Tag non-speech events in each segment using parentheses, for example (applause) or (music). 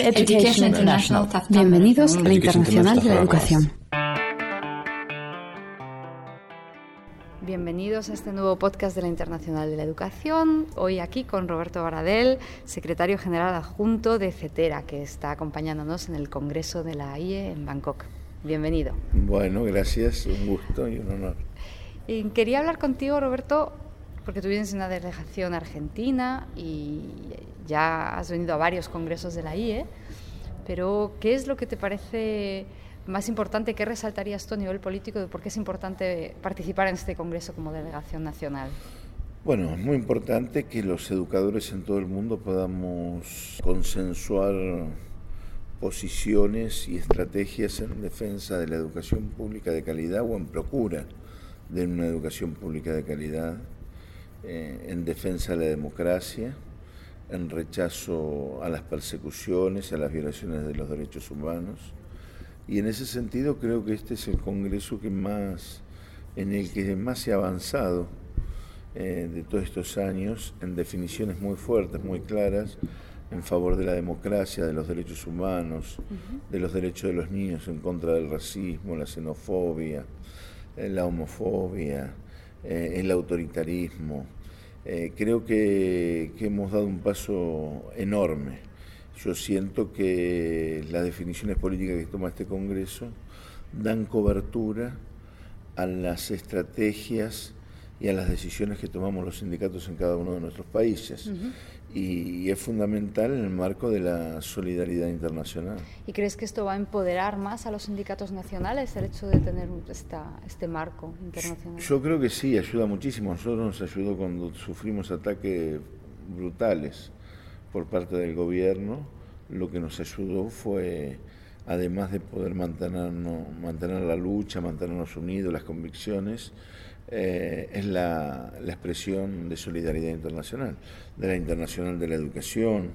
Education International. Bienvenidos a la Internacional de la Educación. Bienvenidos a este nuevo podcast de la Internacional de la Educación. Hoy aquí con Roberto Baradel, secretario general adjunto de CETERA, que está acompañándonos en el Congreso de la IE en Bangkok. Bienvenido. Bueno, gracias, un gusto y un honor. Y quería hablar contigo, Roberto, porque tú vienes en una delegación argentina y ya has venido a varios congresos de la IE, pero ¿qué es lo que te parece más importante? ¿Qué resaltarías tú a nivel político de por qué es importante participar en este congreso como delegación nacional? Bueno, es muy importante que los educadores en todo el mundo podamos consensuar posiciones y estrategias en defensa de la educación pública de calidad o en procura de una educación pública de calidad, eh, en defensa de la democracia, en rechazo a las persecuciones, a las violaciones de los derechos humanos. Y en ese sentido creo que este es el Congreso que más, en el que más se ha avanzado eh, de todos estos años, en definiciones muy fuertes, muy claras, en favor de la democracia, de los derechos humanos, de los derechos de los niños, en contra del racismo, la xenofobia, la homofobia, eh, el autoritarismo. Eh, creo que, hemos dado un paso enorme. Yo siento que las definiciones políticas que toma este Congreso dan cobertura a las estrategias y a las decisiones que tomamos los sindicatos en cada uno de nuestros países y es fundamental en el marco de la solidaridad internacional. ¿Y crees que esto va a empoderar más a los sindicatos nacionales, el hecho de tener esta, este marco internacional? Yo creo que sí, ayuda muchísimo. A nosotros nos ayudó cuando sufrimos ataques brutales por parte del gobierno. Lo que nos ayudó fue, además de poder mantenernos, mantener la lucha, mantenernos unidos, las convicciones, eh, es la, expresión de solidaridad internacional, de la internacional de la educación.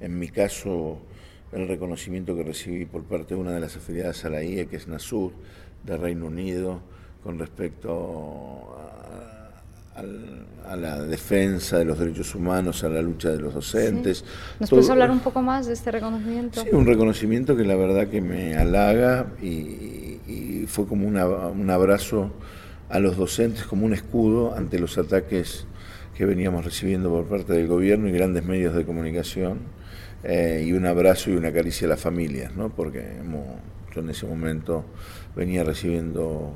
En mi caso, el reconocimiento que recibí por parte de una de las afiliadas a la IE, que es NASUR, de Reino Unido, con respecto a, la defensa de los derechos humanos, a la lucha de los docentes. ¿Nos puedes hablar un poco más de este reconocimiento? Sí, un reconocimiento que la verdad que me halaga y, fue como un abrazo a los docentes como un escudo ante los ataques que veníamos recibiendo por parte del gobierno y grandes medios de comunicación, eh, y un abrazo y una caricia a las familias, ¿no? porque yo en ese momento venía recibiendo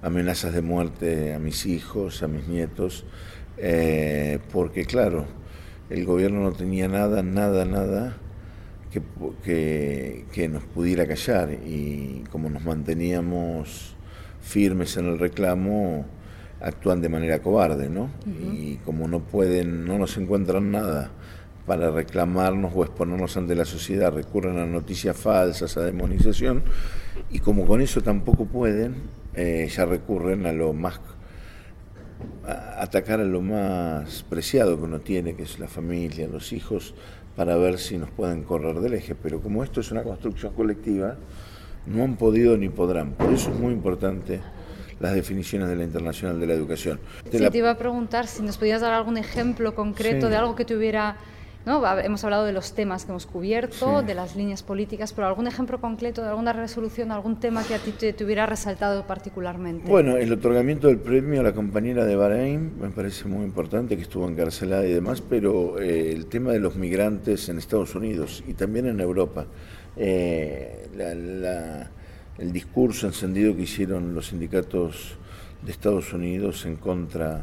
amenazas de muerte a mis hijos, a mis nietos, eh, porque claro, el gobierno no tenía nada, nada, nada que, que, que nos pudiera callar y como nos manteníamos firmes en el reclamo actúan de manera cobarde, ¿no? Y como no pueden, no nos encuentran nada para reclamarnos o exponernos ante la sociedad, recurren a noticias falsas, a demonización, y como con eso tampoco pueden, eh, ya recurren a lo más a atacar a lo más preciado que uno tiene, que es la familia, los hijos, para ver si nos pueden correr del eje. Pero como esto es una construcción colectiva, no han podido ni podrán. Por eso es muy importante las definiciones de la Internacional de la Educación. sí, te iba a preguntar si nos podías dar algún ejemplo concreto de algo que tuviera... ¿no? Hemos hablado de los temas que hemos cubierto, de las líneas políticas, pero algún ejemplo concreto de alguna resolución, algún tema que a ti te, hubiera resaltado particularmente. Bueno, el otorgamiento del premio a la compañera de Bahrein me parece muy importante, que estuvo encarcelada y demás, pero eh, el tema de los migrantes en Estados Unidos y también en Europa. Eh, el discurso encendido que hicieron los sindicatos de Estados Unidos en contra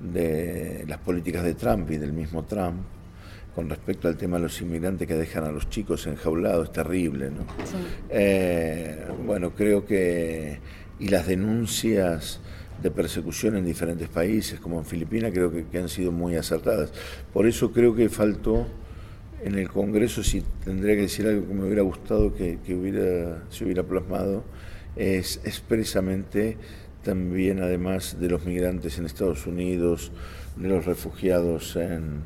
de las políticas de Trump y del mismo Trump con respecto al tema de los inmigrantes que dejan a los chicos enjaulados, es terrible. ¿no? Eh, bueno, creo que, y las denuncias de persecución en diferentes países, como en Filipinas, creo que han sido muy acertadas. Por eso creo que faltó en el Congreso, si tendría que decir algo que me hubiera gustado que, hubiera, se hubiera plasmado, es expresamente también, además de los migrantes en Estados Unidos, de los refugiados en,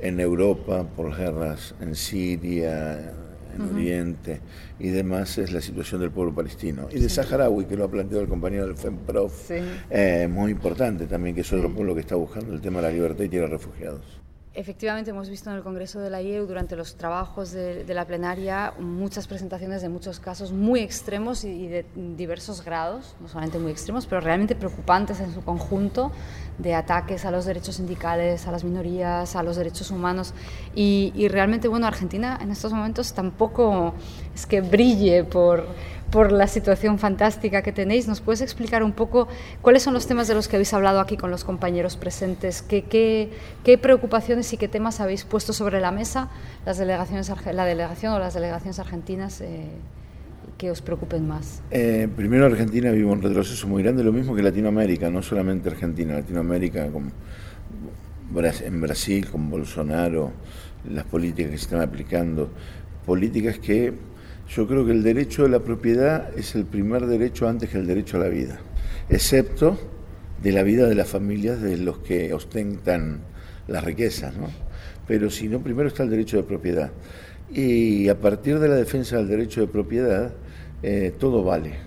Europa por las guerras en Siria, en Oriente y demás es la situación del pueblo palestino. Y de Saharaui, que lo ha planteado el compañero del FEMPROF, eh, muy importante también, que es otro pueblo que está buscando el tema de la libertad y tiene refugiados. Efectivamente, hemos visto en el Congreso de la IEU durante los trabajos de, la plenaria muchas presentaciones de muchos casos muy extremos y, de diversos grados, no solamente muy extremos, pero realmente preocupantes en su conjunto, de ataques a los derechos sindicales, a las minorías, a los derechos humanos. Y, realmente, bueno, Argentina en estos momentos tampoco es que brille por por la situación fantástica que tenéis. ¿Nos puedes explicar un poco cuáles son los temas de los que habéis hablado aquí con los compañeros presentes? ¿Qué, qué, preocupaciones y qué temas habéis puesto sobre la mesa las delegaciones, la delegación o las delegaciones argentinas? Eh, que os preocupen más? Eh, primero Argentina vive un retroceso muy grande, lo mismo que Latinoamérica, no solamente Argentina, Latinoamérica con, en Brasil con Bolsonaro, las políticas que se están aplicando, políticas que yo creo que el derecho a la propiedad es el primer derecho antes que el derecho a la vida, excepto de la vida de las familias de los que ostentan las riquezas, ¿no? Pero si no, primero está el derecho de propiedad. Y a partir de la defensa del derecho de propiedad, eh, todo vale.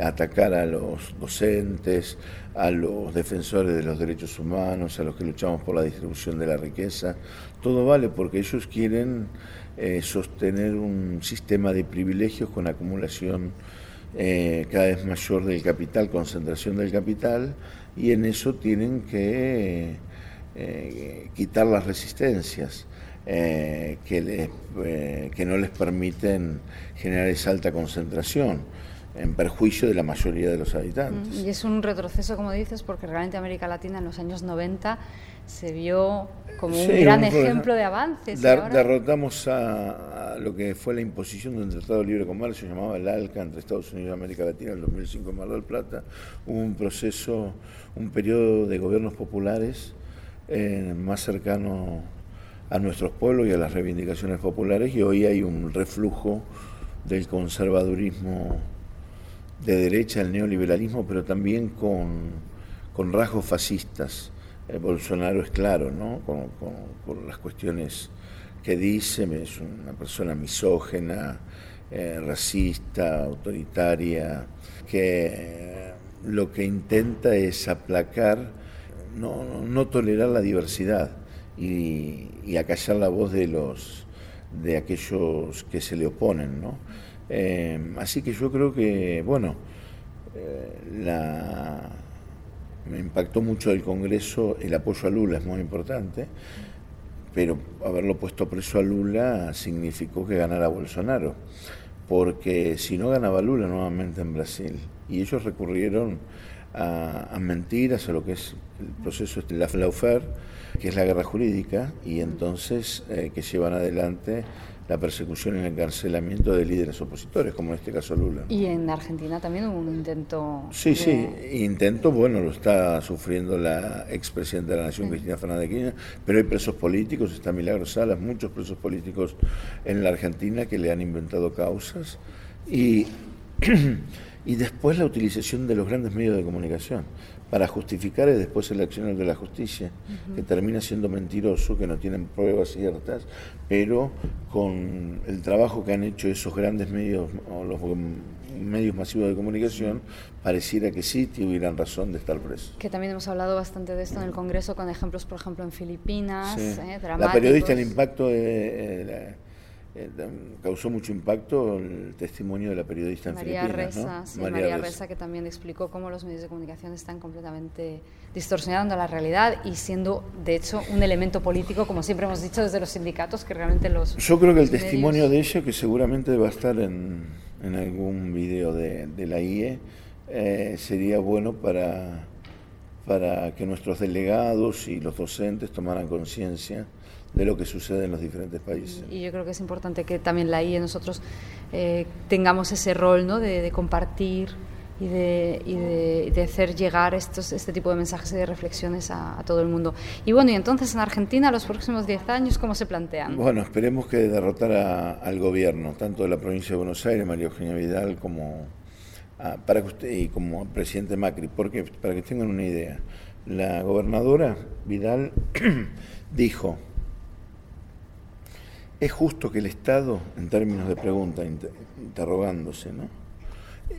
Atacar a los docentes, a los defensores de los derechos humanos, a los que luchamos por la distribución de la riqueza, todo vale porque ellos quieren eh, sostener un sistema de privilegios con acumulación eh, cada vez mayor del capital, concentración del capital, y en eso tienen que eh, quitar las resistencias. que, que no les permiten generar esa alta concentración en perjuicio de la mayoría de los habitantes. Y es un retroceso, como dices, porque realmente América Latina en los años 90 se vio como un gran ejemplo de avances. Derrotamos a, lo que fue la imposición de un tratado de libre comercio, llamaba el ALCA, entre Estados Unidos y América Latina en el 2005 en Mar del Plata. Hubo un proceso, un periodo de gobiernos populares eh, más cercano a nuestros pueblos y a las reivindicaciones populares y hoy hay un reflujo del conservadurismo de derecha, el neoliberalismo, pero también con, rasgos fascistas. Eh, Bolsonaro es claro, ¿no? Con, las cuestiones que dice, es una persona misógena, eh, racista, autoritaria, que eh, lo que intenta es aplacar, no, tolerar la diversidad y, y, acallar la voz de los de aquellos que se le oponen, ¿no? Eh, así que yo creo que, bueno, eh, me impactó mucho del Congreso el apoyo a Lula, es muy importante, pero haberlo puesto preso a Lula significó que ganara Bolsonaro, porque si no ganaba Lula nuevamente en Brasil, y ellos recurrieron a, mentiras, a lo que es el proceso de la Flaufer, que es la guerra jurídica, y entonces eh, que llevan adelante la persecución y el encarcelamiento de líderes opositores, como en este caso Lula. Y en Argentina también hubo un intento. Sí, sí, intento, bueno, lo está sufriendo la expresidenta de la Nación, Cristina Fernández de Kirchner, pero hay presos políticos, está Milagros Salas, muchos presos políticos en la Argentina que le han inventado causas. Y, (clears throat) y después la utilización de los grandes medios de comunicación para justificar después el accionar de la justicia, que termina siendo mentiroso, que no tienen pruebas ciertas, pero con el trabajo que han hecho esos grandes medios, o los medios masivos de comunicación, pareciera que sí tuvieran razón de estar presos. Que también hemos hablado bastante de esto en el Congreso, con ejemplos, por ejemplo, en Filipinas, eh, La periodista, el impacto de... Eh, causó mucho impacto el testimonio de la periodista en María Reza, María, Reza. que también explicó cómo los medios de comunicación están completamente distorsionando la realidad y siendo, de hecho, un elemento político, como siempre hemos dicho desde los sindicatos, que realmente los... Yo creo que el testimonio de ella, que seguramente va a estar en, en algún video de, de la IE, eh, sería bueno para, para que nuestros delegados y los docentes tomaran conciencia de lo que sucede en los diferentes países. Y yo creo que es importante que también la IE nosotros eh, tengamos ese rol ¿no? de, compartir y, de, y de, hacer llegar estos, este tipo de mensajes y de reflexiones a, todo el mundo. Y bueno, y entonces en Argentina los próximos 10 años, ¿cómo se plantean? Bueno, esperemos que derrotara al gobierno, tanto de la provincia de Buenos Aires, María Eugenia Vidal, como, para usted, y como presidente Macri, porque para que tengan una idea, la gobernadora Vidal (clears throat) dijo es justo que el Estado, en términos de pregunta, interrogándose, ¿no?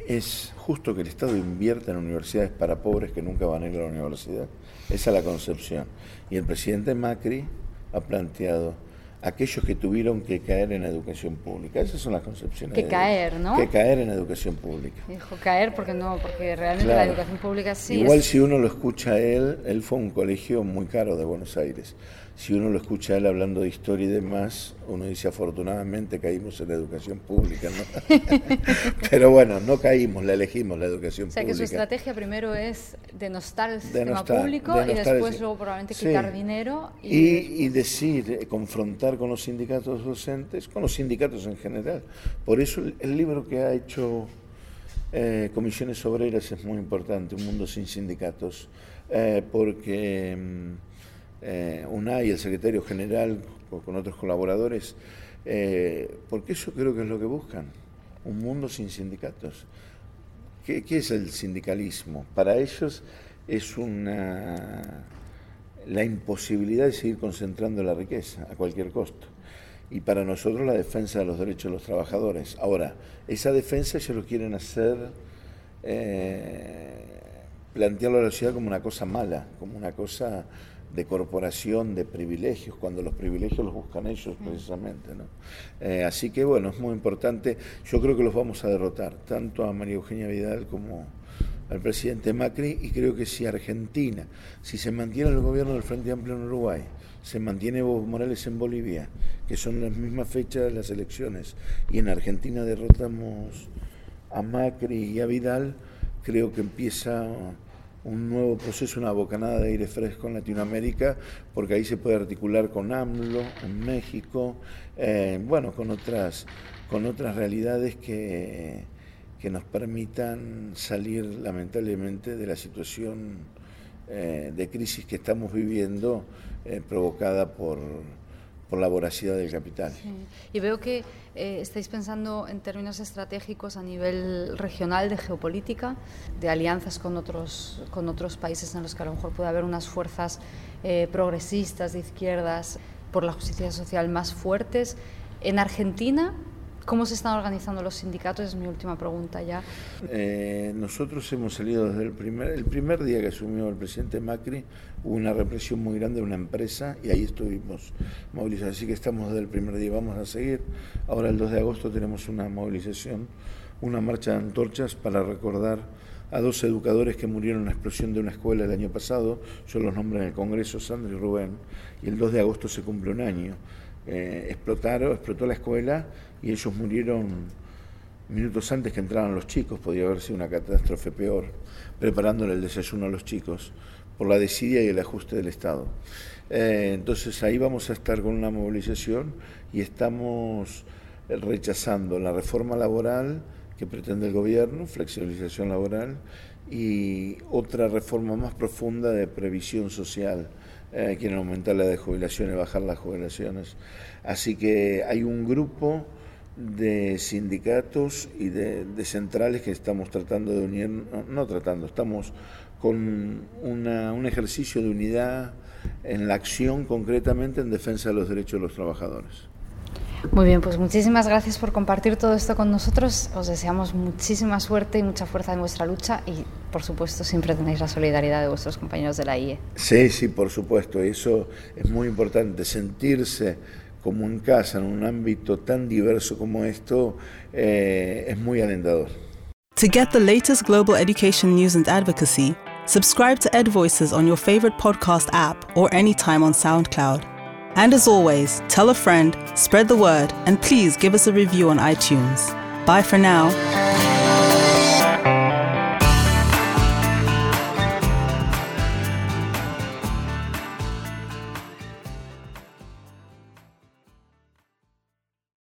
¿Es justo que el Estado invierta en universidades para pobres que nunca van a ir a la universidad? Esa es la concepción. Y el presidente Macri ha planteado aquellos que tuvieron que caer en la educación pública. Esas son las concepciones. Que caer, ¿no? Que caer en la educación pública. Dijo caer porque no, porque realmente la educación pública sí. Igual si uno lo escucha a él, él fue un colegio muy caro de Buenos Aires si uno lo escucha a él hablando de historia y demás, uno dice afortunadamente caímos en la educación pública, ¿no? (laughs) Pero bueno, no caímos, la elegimos la educación pública. O sea que su estrategia primero es denostar el sistema público y después luego probablemente quitar dinero. Y... decir, eh, confrontar con los sindicatos docentes, con los sindicatos en general. Por eso el, libro que ha hecho eh, Comisiones Obreras es muy importante, Un Mundo Sin Sindicatos, eh, porque... Eh, UNAI, el secretario general, con otros colaboradores, eh, porque eso creo que es lo que buscan, un mundo sin sindicatos. ¿Qué, es el sindicalismo? Para ellos es una la imposibilidad de seguir concentrando la riqueza a cualquier costo. Y para nosotros la defensa de los derechos de los trabajadores. Ahora, esa defensa ellos lo quieren hacer, eh, plantearlo a la sociedad como una cosa mala, como una cosa de corporación de privilegios, cuando los privilegios los buscan ellos precisamente. ¿no? Eh, así que bueno, es muy importante, yo creo que los vamos a derrotar, tanto a María Eugenia Vidal como al presidente Macri, y creo que si Argentina, si se mantiene el gobierno del Frente Amplio en Uruguay, se mantiene Evo Morales en Bolivia, que son las mismas fechas de las elecciones, y en Argentina derrotamos a Macri y a Vidal, creo que empieza un nuevo proceso, una bocanada de aire fresco en Latinoamérica, porque ahí se puede articular con AMLO en México, eh, bueno, con otras, con otras realidades que, que nos permitan salir lamentablemente de la situación eh, de crisis que estamos viviendo eh, provocada por por la voracidad del capital. Y veo que eh, estáis pensando en términos estratégicos a nivel regional de geopolítica, de alianzas con otros, con otros países en los que a lo mejor puede haber unas fuerzas eh, progresistas de izquierdas por la justicia social más fuertes. En Argentina, ¿Cómo se están organizando los sindicatos? Es mi última pregunta ya. Eh, nosotros hemos salido desde el primer, el primer día que asumió el presidente Macri, hubo una represión muy grande de una empresa y ahí estuvimos movilizados. Así que estamos desde el primer día, vamos a seguir. Ahora el 2 de agosto tenemos una movilización, una marcha de antorchas para recordar a dos educadores que murieron en la explosión de una escuela el año pasado. Yo los nombré en el Congreso, Sandra y Rubén, y el 2 de agosto se cumple un año. Eh, explotaron, explotó la escuela y ellos murieron minutos antes que entraran los chicos, podía haber sido una catástrofe peor, preparándole el desayuno a los chicos por la desidia y el ajuste del Estado. Eh, entonces ahí vamos a estar con una movilización y estamos rechazando la reforma laboral que pretende el gobierno, flexibilización laboral, y otra reforma más profunda de previsión social. Eh, quieren aumentar la de jubilaciones, bajar las jubilaciones. Así que hay un grupo de sindicatos y de, centrales que estamos tratando de unir, no, tratando, estamos con un ejercicio de unidad en la acción concretamente en defensa de los derechos de los trabajadores. Muy bien, pues muchísimas gracias por compartir todo esto con nosotros. Os deseamos muchísima suerte y mucha fuerza en vuestra lucha y, por supuesto, siempre tenéis la solidaridad de vuestros compañeros de la IE. Sí, sí, por supuesto. Eso es muy importante, sentirse como en casa, en un ámbito tan diverso como esto, eh, es muy alentador. To get the latest global education news and advocacy, subscribe to Ed Voices on your favorite podcast app or anytime on SoundCloud. And as always, tell a friend, spread the word, and please give us a review on iTunes. Bye for now.